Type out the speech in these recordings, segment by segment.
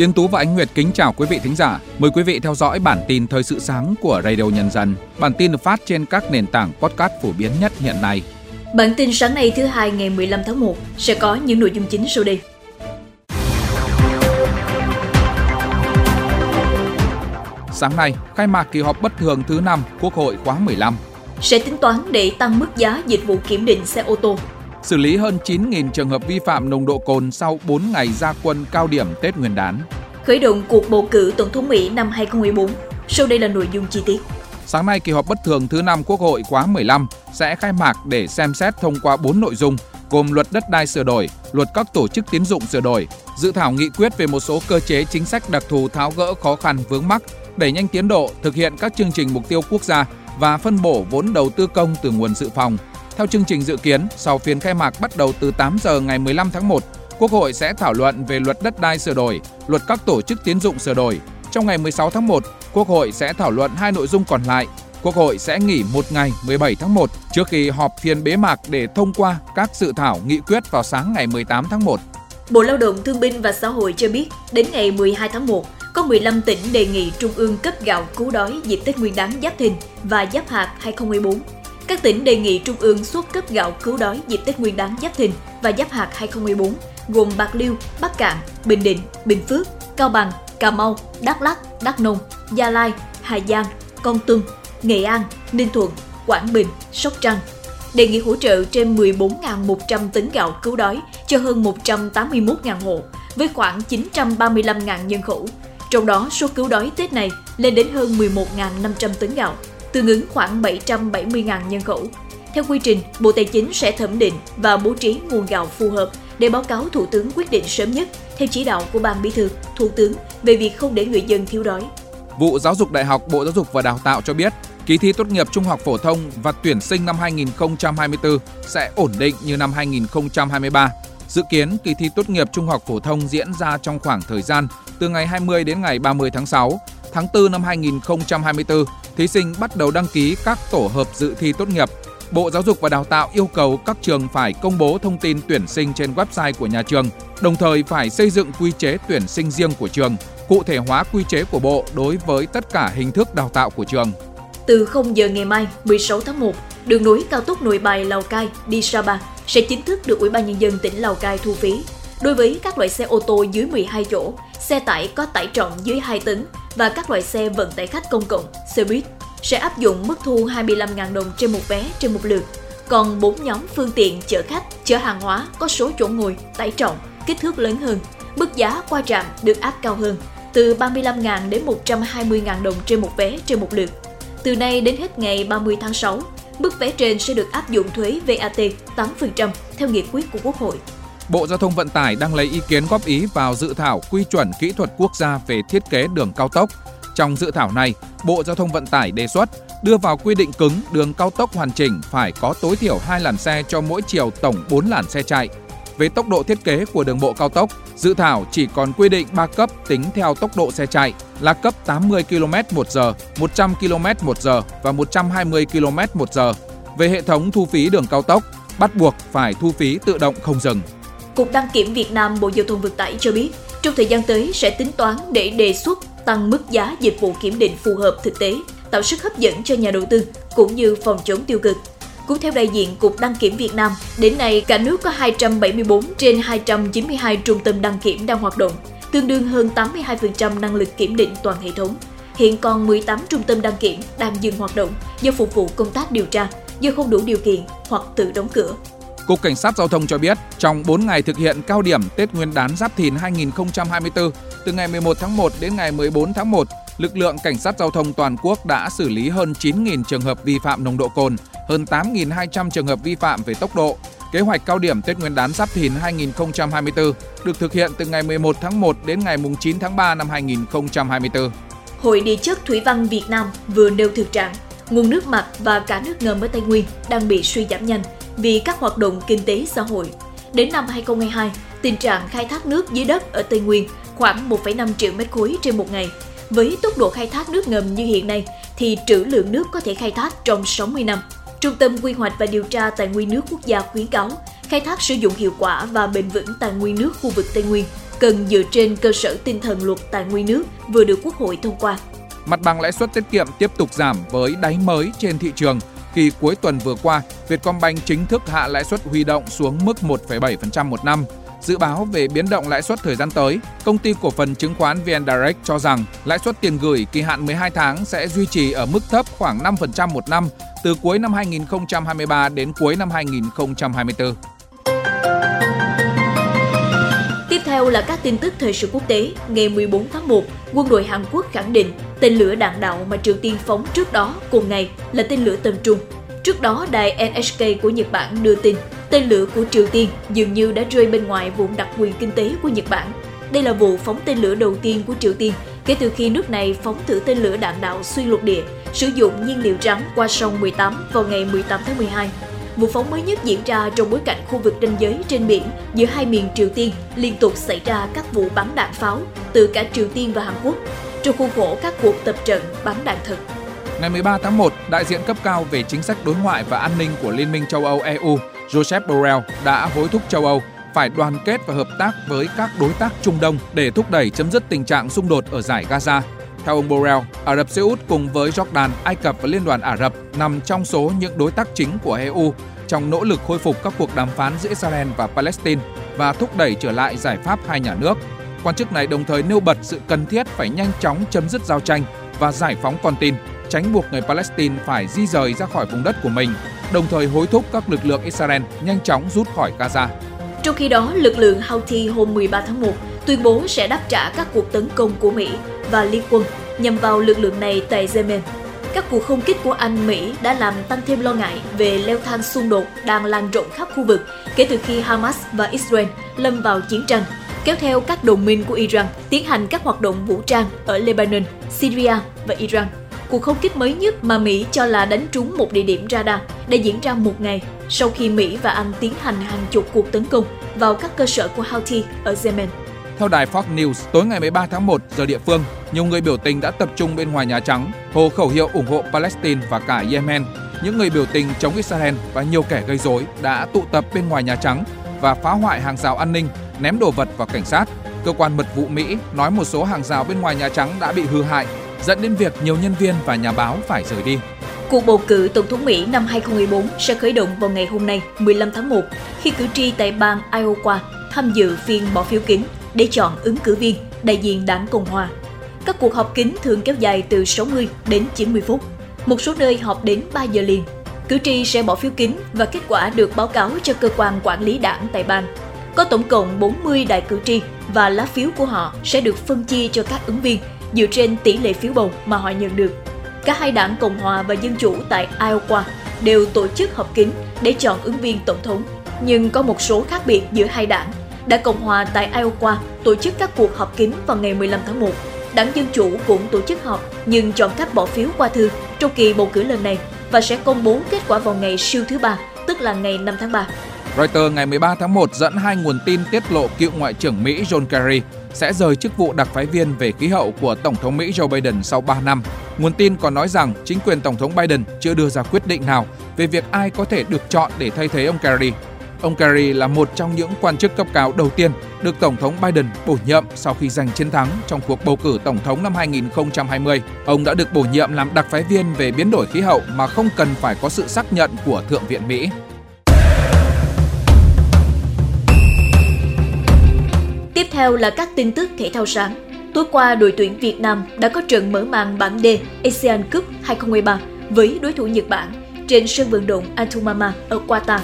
Tiến Tú và Ánh Nguyệt kính chào quý vị thính giả. Mời quý vị theo dõi bản tin thời sự sáng của Radio Nhân dân. Bản tin được phát trên các nền tảng podcast phổ biến nhất hiện nay. Bản tin sáng nay thứ hai ngày 15 tháng 1 sẽ có những nội dung chính sau đây. Sáng nay, khai mạc kỳ họp bất thường thứ 5 Quốc hội khóa 15. Sẽ tính toán để tăng mức giá dịch vụ kiểm định xe ô tô. Xử lý hơn 9.000 trường hợp vi phạm nồng độ cồn sau 4 ngày gia quân cao điểm Tết Nguyên đán. Khởi động cuộc bầu cử Tổng thống Mỹ năm 2014. Sau đây là nội dung chi tiết. Sáng nay, kỳ họp bất thường thứ 5 Quốc hội khóa 15 sẽ khai mạc để xem xét thông qua 4 nội dung gồm luật đất đai sửa đổi, luật các tổ chức tiến dụng sửa đổi, dự thảo nghị quyết về một số cơ chế chính sách đặc thù tháo gỡ khó khăn vướng mắc, đẩy nhanh tiến độ thực hiện các chương trình mục tiêu quốc gia và phân bổ vốn đầu tư công từ nguồn dự phòng. Theo chương trình dự kiến, sau phiên khai mạc bắt đầu từ 8 giờ ngày 15 tháng 1, Quốc hội sẽ thảo luận về luật đất đai sửa đổi, luật các tổ chức tiến dụng sửa đổi. Trong ngày 16 tháng 1, Quốc hội sẽ thảo luận hai nội dung còn lại. Quốc hội sẽ nghỉ một ngày 17 tháng 1 trước khi họp phiên bế mạc để thông qua các dự thảo nghị quyết vào sáng ngày 18 tháng 1. Bộ Lao động Thương binh và Xã hội cho biết, đến ngày 12 tháng 1, có 15 tỉnh đề nghị Trung ương cấp gạo cứu đói dịp Tết Nguyên đán Giáp Thìn và Giáp Hạt 2014. Các tỉnh đề nghị Trung ương xuất cấp gạo cứu đói dịp Tết Nguyên đán Giáp Thìn và Giáp Hạt 2014 gồm Bạc Liêu, Bắc Cạn, Bình Định, Bình Phước, Cao Bằng, Cà Mau, Đắk Lắk, Đắk Nông, Gia Lai, Hà Giang, Con Tum, Nghệ An, Ninh Thuận, Quảng Bình, Sóc Trăng. Đề nghị hỗ trợ trên 14.100 tấn gạo cứu đói cho hơn 181.000 hộ với khoảng 935.000 nhân khẩu. Trong đó, số cứu đói Tết này lên đến hơn 11.500 tấn gạo, tương ứng khoảng 770.000 nhân khẩu. Theo quy trình, Bộ Tài chính sẽ thẩm định và bố trí nguồn gạo phù hợp để báo cáo Thủ tướng quyết định sớm nhất theo chỉ đạo của Ban Bí thư, Thủ tướng về việc không để người dân thiếu đói. Vụ Giáo dục Đại học Bộ Giáo dục và Đào tạo cho biết, kỳ thi tốt nghiệp trung học phổ thông và tuyển sinh năm 2024 sẽ ổn định như năm 2023. Dự kiến kỳ thi tốt nghiệp trung học phổ thông diễn ra trong khoảng thời gian từ ngày 20 đến ngày 30 tháng 6. Tháng 4 năm 2024, thí sinh bắt đầu đăng ký các tổ hợp dự thi tốt nghiệp. Bộ Giáo dục và Đào tạo yêu cầu các trường phải công bố thông tin tuyển sinh trên website của nhà trường, đồng thời phải xây dựng quy chế tuyển sinh riêng của trường, cụ thể hóa quy chế của Bộ đối với tất cả hình thức đào tạo của trường. Từ 0 giờ ngày mai 16 tháng 1, đường nối cao tốc Nội Bài Lào Cai đi Sapa sẽ chính thức được Ủy ban nhân dân tỉnh Lào Cai thu phí. Đối với các loại xe ô tô dưới 12 chỗ, xe tải có tải trọng dưới 2 tấn và các loại xe vận tải khách công cộng, xe buýt sẽ áp dụng mức thu 25.000 đồng trên một vé trên một lượt. Còn 4 nhóm phương tiện chở khách, chở hàng hóa có số chỗ ngồi, tải trọng, kích thước lớn hơn, mức giá qua trạm được áp cao hơn, từ 35.000 đến 120.000 đồng trên một vé trên một lượt. Từ nay đến hết ngày 30 tháng 6, mức vé trên sẽ được áp dụng thuế VAT 8% theo nghị quyết của Quốc hội. Bộ Giao thông Vận tải đang lấy ý kiến góp ý vào dự thảo quy chuẩn kỹ thuật quốc gia về thiết kế đường cao tốc. Trong dự thảo này, Bộ Giao thông Vận tải đề xuất đưa vào quy định cứng đường cao tốc hoàn chỉnh phải có tối thiểu 2 làn xe cho mỗi chiều tổng 4 làn xe chạy. Về tốc độ thiết kế của đường bộ cao tốc, dự thảo chỉ còn quy định 3 cấp tính theo tốc độ xe chạy là cấp 80 km một giờ, 100 km một giờ và 120 km một giờ Về hệ thống thu phí đường cao tốc, bắt buộc phải thu phí tự động không dừng. Cục Đăng kiểm Việt Nam Bộ Giao thông Vận tải cho biết, trong thời gian tới sẽ tính toán để đề xuất tăng mức giá dịch vụ kiểm định phù hợp thực tế, tạo sức hấp dẫn cho nhà đầu tư cũng như phòng chống tiêu cực. Cũng theo đại diện Cục Đăng kiểm Việt Nam, đến nay cả nước có 274 trên 292 trung tâm đăng kiểm đang hoạt động, tương đương hơn 82% năng lực kiểm định toàn hệ thống. Hiện còn 18 trung tâm đăng kiểm đang dừng hoạt động do phục vụ công tác điều tra, do không đủ điều kiện hoặc tự đóng cửa. Cục Cảnh sát Giao thông cho biết, trong 4 ngày thực hiện cao điểm Tết Nguyên đán Giáp Thìn 2024, từ ngày 11 tháng 1 đến ngày 14 tháng 1, lực lượng Cảnh sát Giao thông toàn quốc đã xử lý hơn 9.000 trường hợp vi phạm nồng độ cồn, hơn 8.200 trường hợp vi phạm về tốc độ. Kế hoạch cao điểm Tết Nguyên đán Giáp Thìn 2024 được thực hiện từ ngày 11 tháng 1 đến ngày 9 tháng 3 năm 2024. Hội địa chất Thủy văn Việt Nam vừa nêu thực trạng nguồn nước mặt và cả nước ngầm ở Tây Nguyên đang bị suy giảm nhanh vì các hoạt động kinh tế xã hội. Đến năm 2022, tình trạng khai thác nước dưới đất ở Tây Nguyên khoảng 1,5 triệu mét khối trên một ngày. Với tốc độ khai thác nước ngầm như hiện nay thì trữ lượng nước có thể khai thác trong 60 năm. Trung tâm Quy hoạch và Điều tra Tài nguyên nước quốc gia khuyến cáo khai thác sử dụng hiệu quả và bền vững tài nguyên nước khu vực Tây Nguyên cần dựa trên cơ sở tinh thần luật tài nguyên nước vừa được Quốc hội thông qua. Mặt bằng lãi suất tiết kiệm tiếp tục giảm với đáy mới trên thị trường khi cuối tuần vừa qua, Vietcombank chính thức hạ lãi suất huy động xuống mức 1,7% một năm. Dự báo về biến động lãi suất thời gian tới, công ty cổ phần chứng khoán VN Direct cho rằng lãi suất tiền gửi kỳ hạn 12 tháng sẽ duy trì ở mức thấp khoảng 5% một năm từ cuối năm 2023 đến cuối năm 2024. Theo là các tin tức thời sự quốc tế. Ngày 14 tháng 1, quân đội Hàn Quốc khẳng định tên lửa đạn đạo mà Triều Tiên phóng trước đó cùng ngày là tên lửa tầm trung. Trước đó, đài NHK của Nhật Bản đưa tin tên lửa của Triều Tiên dường như đã rơi bên ngoài vùng đặc quyền kinh tế của Nhật Bản. Đây là vụ phóng tên lửa đầu tiên của Triều Tiên kể từ khi nước này phóng thử tên lửa đạn đạo xuyên lục địa sử dụng nhiên liệu rắn qua sông 18 vào ngày 18 tháng 12. Vụ phóng mới nhất diễn ra trong bối cảnh khu vực ranh giới trên biển giữa hai miền Triều Tiên liên tục xảy ra các vụ bắn đạn pháo từ cả Triều Tiên và Hàn Quốc trong khuôn khổ các cuộc tập trận bắn đạn thật. Ngày 13 tháng 1, đại diện cấp cao về chính sách đối ngoại và an ninh của Liên minh châu Âu EU, Joseph Borrell đã hối thúc châu Âu phải đoàn kết và hợp tác với các đối tác Trung Đông để thúc đẩy chấm dứt tình trạng xung đột ở giải Gaza. Theo ông Borrell, Ả Rập Xê Út cùng với Jordan, Ai Cập và Liên đoàn Ả Rập nằm trong số những đối tác chính của EU trong nỗ lực khôi phục các cuộc đàm phán giữa Israel và Palestine và thúc đẩy trở lại giải pháp hai nhà nước. Quan chức này đồng thời nêu bật sự cần thiết phải nhanh chóng chấm dứt giao tranh và giải phóng con tin, tránh buộc người Palestine phải di rời ra khỏi vùng đất của mình, đồng thời hối thúc các lực lượng Israel nhanh chóng rút khỏi Gaza. Trong khi đó, lực lượng Houthi hôm 13 tháng 1 tuyên bố sẽ đáp trả các cuộc tấn công của Mỹ và Liên quân nhằm vào lực lượng này tại Yemen. Các cuộc không kích của Anh, Mỹ đã làm tăng thêm lo ngại về leo thang xung đột đang lan rộng khắp khu vực kể từ khi Hamas và Israel lâm vào chiến tranh, kéo theo các đồng minh của Iran tiến hành các hoạt động vũ trang ở Lebanon, Syria và Iran. Cuộc không kích mới nhất mà Mỹ cho là đánh trúng một địa điểm radar đã diễn ra một ngày sau khi Mỹ và Anh tiến hành hàng chục cuộc tấn công vào các cơ sở của Houthi ở Yemen. Theo đài Fox News, tối ngày 13 tháng 1 giờ địa phương, nhiều người biểu tình đã tập trung bên ngoài Nhà Trắng, hô khẩu hiệu ủng hộ Palestine và cả Yemen. Những người biểu tình chống Israel và nhiều kẻ gây rối đã tụ tập bên ngoài Nhà Trắng và phá hoại hàng rào an ninh, ném đồ vật vào cảnh sát. Cơ quan mật vụ Mỹ nói một số hàng rào bên ngoài Nhà Trắng đã bị hư hại, dẫn đến việc nhiều nhân viên và nhà báo phải rời đi. Cuộc bầu cử Tổng thống Mỹ năm 2014 sẽ khởi động vào ngày hôm nay, 15 tháng 1, khi cử tri tại bang Iowa tham dự phiên bỏ phiếu kín để chọn ứng cử viên đại diện đảng Cộng Hòa. Các cuộc họp kín thường kéo dài từ 60 đến 90 phút, một số nơi họp đến 3 giờ liền. Cử tri sẽ bỏ phiếu kín và kết quả được báo cáo cho cơ quan quản lý đảng tại bang. Có tổng cộng 40 đại cử tri và lá phiếu của họ sẽ được phân chia cho các ứng viên dựa trên tỷ lệ phiếu bầu mà họ nhận được. Cả hai đảng Cộng hòa và Dân chủ tại Iowa đều tổ chức họp kín để chọn ứng viên tổng thống. Nhưng có một số khác biệt giữa hai đảng. Đảng Cộng hòa tại Iowa tổ chức các cuộc họp kín vào ngày 15 tháng 1. Đảng Dân chủ cũng tổ chức họp nhưng chọn cách bỏ phiếu qua thư trong kỳ bầu cử lần này và sẽ công bố kết quả vào ngày siêu thứ ba, tức là ngày 5 tháng 3. Reuters ngày 13 tháng 1 dẫn hai nguồn tin tiết lộ cựu Ngoại trưởng Mỹ John Kerry sẽ rời chức vụ đặc phái viên về khí hậu của Tổng thống Mỹ Joe Biden sau 3 năm. Nguồn tin còn nói rằng chính quyền Tổng thống Biden chưa đưa ra quyết định nào về việc ai có thể được chọn để thay thế ông Kerry. Ông Kerry là một trong những quan chức cấp cao đầu tiên được Tổng thống Biden bổ nhiệm sau khi giành chiến thắng trong cuộc bầu cử Tổng thống năm 2020. Ông đã được bổ nhiệm làm đặc phái viên về biến đổi khí hậu mà không cần phải có sự xác nhận của Thượng viện Mỹ. Tiếp theo là các tin tức thể thao sáng. Tối qua, đội tuyển Việt Nam đã có trận mở màn bảng D Asian Cup 2023 với đối thủ Nhật Bản trên sân vận động Atumama ở Qatar.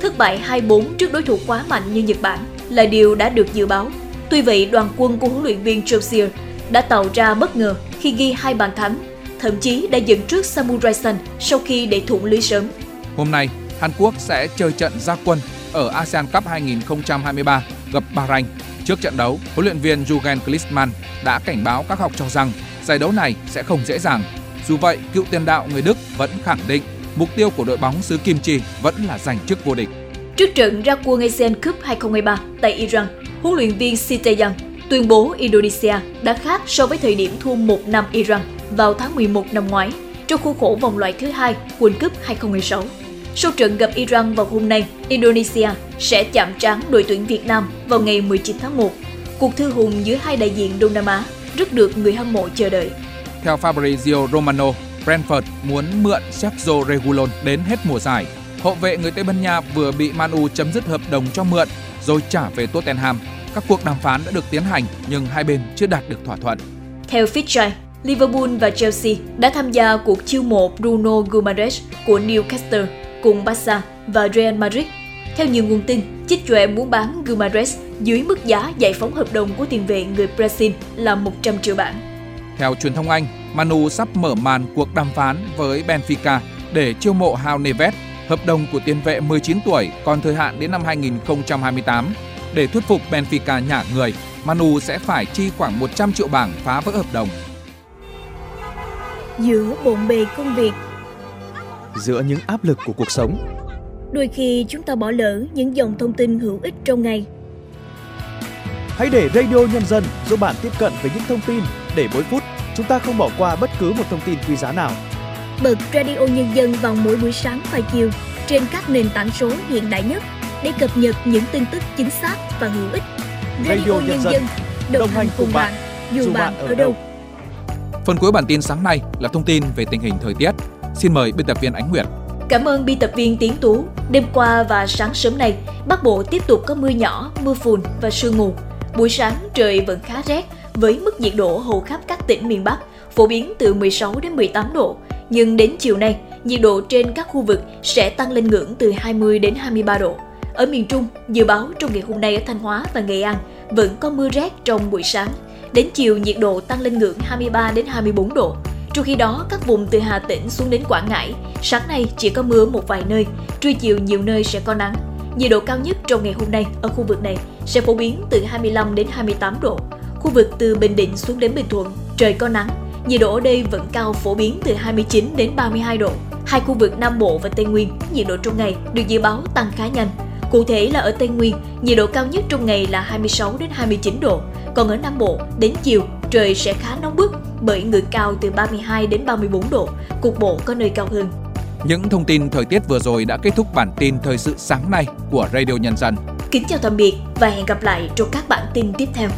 Thất bại 2-4 trước đối thủ quá mạnh như Nhật Bản là điều đã được dự báo. Tuy vậy, đoàn quân của huấn luyện viên Chausier đã tạo ra bất ngờ khi ghi hai bàn thắng, thậm chí đã dẫn trước Samurai Sun sau khi để thủng lưới sớm. Hôm nay, Hàn Quốc sẽ chơi trận gia quân ở ASEAN Cup 2023 gặp Bahrain Trước trận đấu, huấn luyện viên Jurgen Klinsmann đã cảnh báo các học trò rằng giải đấu này sẽ không dễ dàng. Dù vậy, cựu tiền đạo người Đức vẫn khẳng định mục tiêu của đội bóng xứ Kim Chi vẫn là giành chức vô địch. Trước trận ra quân Asian Cup 2023 tại Iran, huấn luyện viên Sitayan tuyên bố Indonesia đã khác so với thời điểm thua 1 năm Iran vào tháng 11 năm ngoái trong khuôn khổ vòng loại thứ hai World Cup 2016. Sau trận gặp Iran vào hôm nay, Indonesia sẽ chạm trán đội tuyển Việt Nam vào ngày 19 tháng 1. Cuộc thư hùng giữa hai đại diện Đông Nam Á rất được người hâm mộ chờ đợi. Theo Fabrizio Romano, Brentford muốn mượn Sergio Regulon đến hết mùa giải. Hậu vệ người Tây Ban Nha vừa bị Manu chấm dứt hợp đồng cho mượn rồi trả về Tottenham. Các cuộc đàm phán đã được tiến hành nhưng hai bên chưa đạt được thỏa thuận. Theo Fitchai, Liverpool và Chelsea đã tham gia cuộc chiêu mộ Bruno Guimaraes của Newcastle cùng Barca và Real Madrid. Theo nhiều nguồn tin, Chích Chòe muốn bán Guimaraes dưới mức giá giải phóng hợp đồng của tiền vệ người Brazil là 100 triệu bảng. Theo truyền thông Anh, Manu sắp mở màn cuộc đàm phán với Benfica để chiêu mộ Hao Neves. Hợp đồng của tiền vệ 19 tuổi còn thời hạn đến năm 2028. Để thuyết phục Benfica nhả người, Manu sẽ phải chi khoảng 100 triệu bảng phá vỡ hợp đồng. Giữa bộn bề công việc, giữa những áp lực của cuộc sống, đôi khi chúng ta bỏ lỡ những dòng thông tin hữu ích trong ngày. Hãy để Radio Nhân dân giúp bạn tiếp cận với những thông tin để mỗi phút chúng ta không bỏ qua bất cứ một thông tin quý giá nào. Bật Radio Nhân dân vào mỗi buổi sáng và chiều trên các nền tảng số hiện đại nhất để cập nhật những tin tức chính xác và hữu ích. Radio, Radio Nhân dân đồng, hành cùng bạn, dù bạn ở đâu. Phần cuối bản tin sáng nay là thông tin về tình hình thời tiết. Xin mời biên tập viên Ánh Nguyệt. Cảm ơn biên tập viên Tiến Tú. Đêm qua và sáng sớm nay, Bắc Bộ tiếp tục có mưa nhỏ, mưa phùn và sương mù. Buổi sáng trời vẫn khá rét với mức nhiệt độ hầu khắp các tỉnh miền Bắc phổ biến từ 16 đến 18 độ. Nhưng đến chiều nay, nhiệt độ trên các khu vực sẽ tăng lên ngưỡng từ 20 đến 23 độ. Ở miền Trung, dự báo trong ngày hôm nay ở Thanh Hóa và Nghệ An vẫn có mưa rét trong buổi sáng. Đến chiều nhiệt độ tăng lên ngưỡng 23 đến 24 độ. Trong khi đó, các vùng từ Hà Tĩnh xuống đến Quảng Ngãi, sáng nay chỉ có mưa một vài nơi, trưa chiều nhiều nơi sẽ có nắng. Nhiệt độ cao nhất trong ngày hôm nay ở khu vực này sẽ phổ biến từ 25 đến 28 độ. Khu vực từ Bình Định xuống đến Bình Thuận, trời có nắng, nhiệt độ ở đây vẫn cao phổ biến từ 29 đến 32 độ. Hai khu vực Nam Bộ và Tây Nguyên, nhiệt độ trong ngày được dự báo tăng khá nhanh. Cụ thể là ở Tây Nguyên, nhiệt độ cao nhất trong ngày là 26 đến 29 độ, còn ở Nam Bộ đến chiều trời sẽ khá nóng bức bởi ngưỡng cao từ 32 đến 34 độ, cục bộ có nơi cao hơn. Những thông tin thời tiết vừa rồi đã kết thúc bản tin thời sự sáng nay của Radio Nhân dân. Kính chào tạm biệt và hẹn gặp lại trong các bản tin tiếp theo.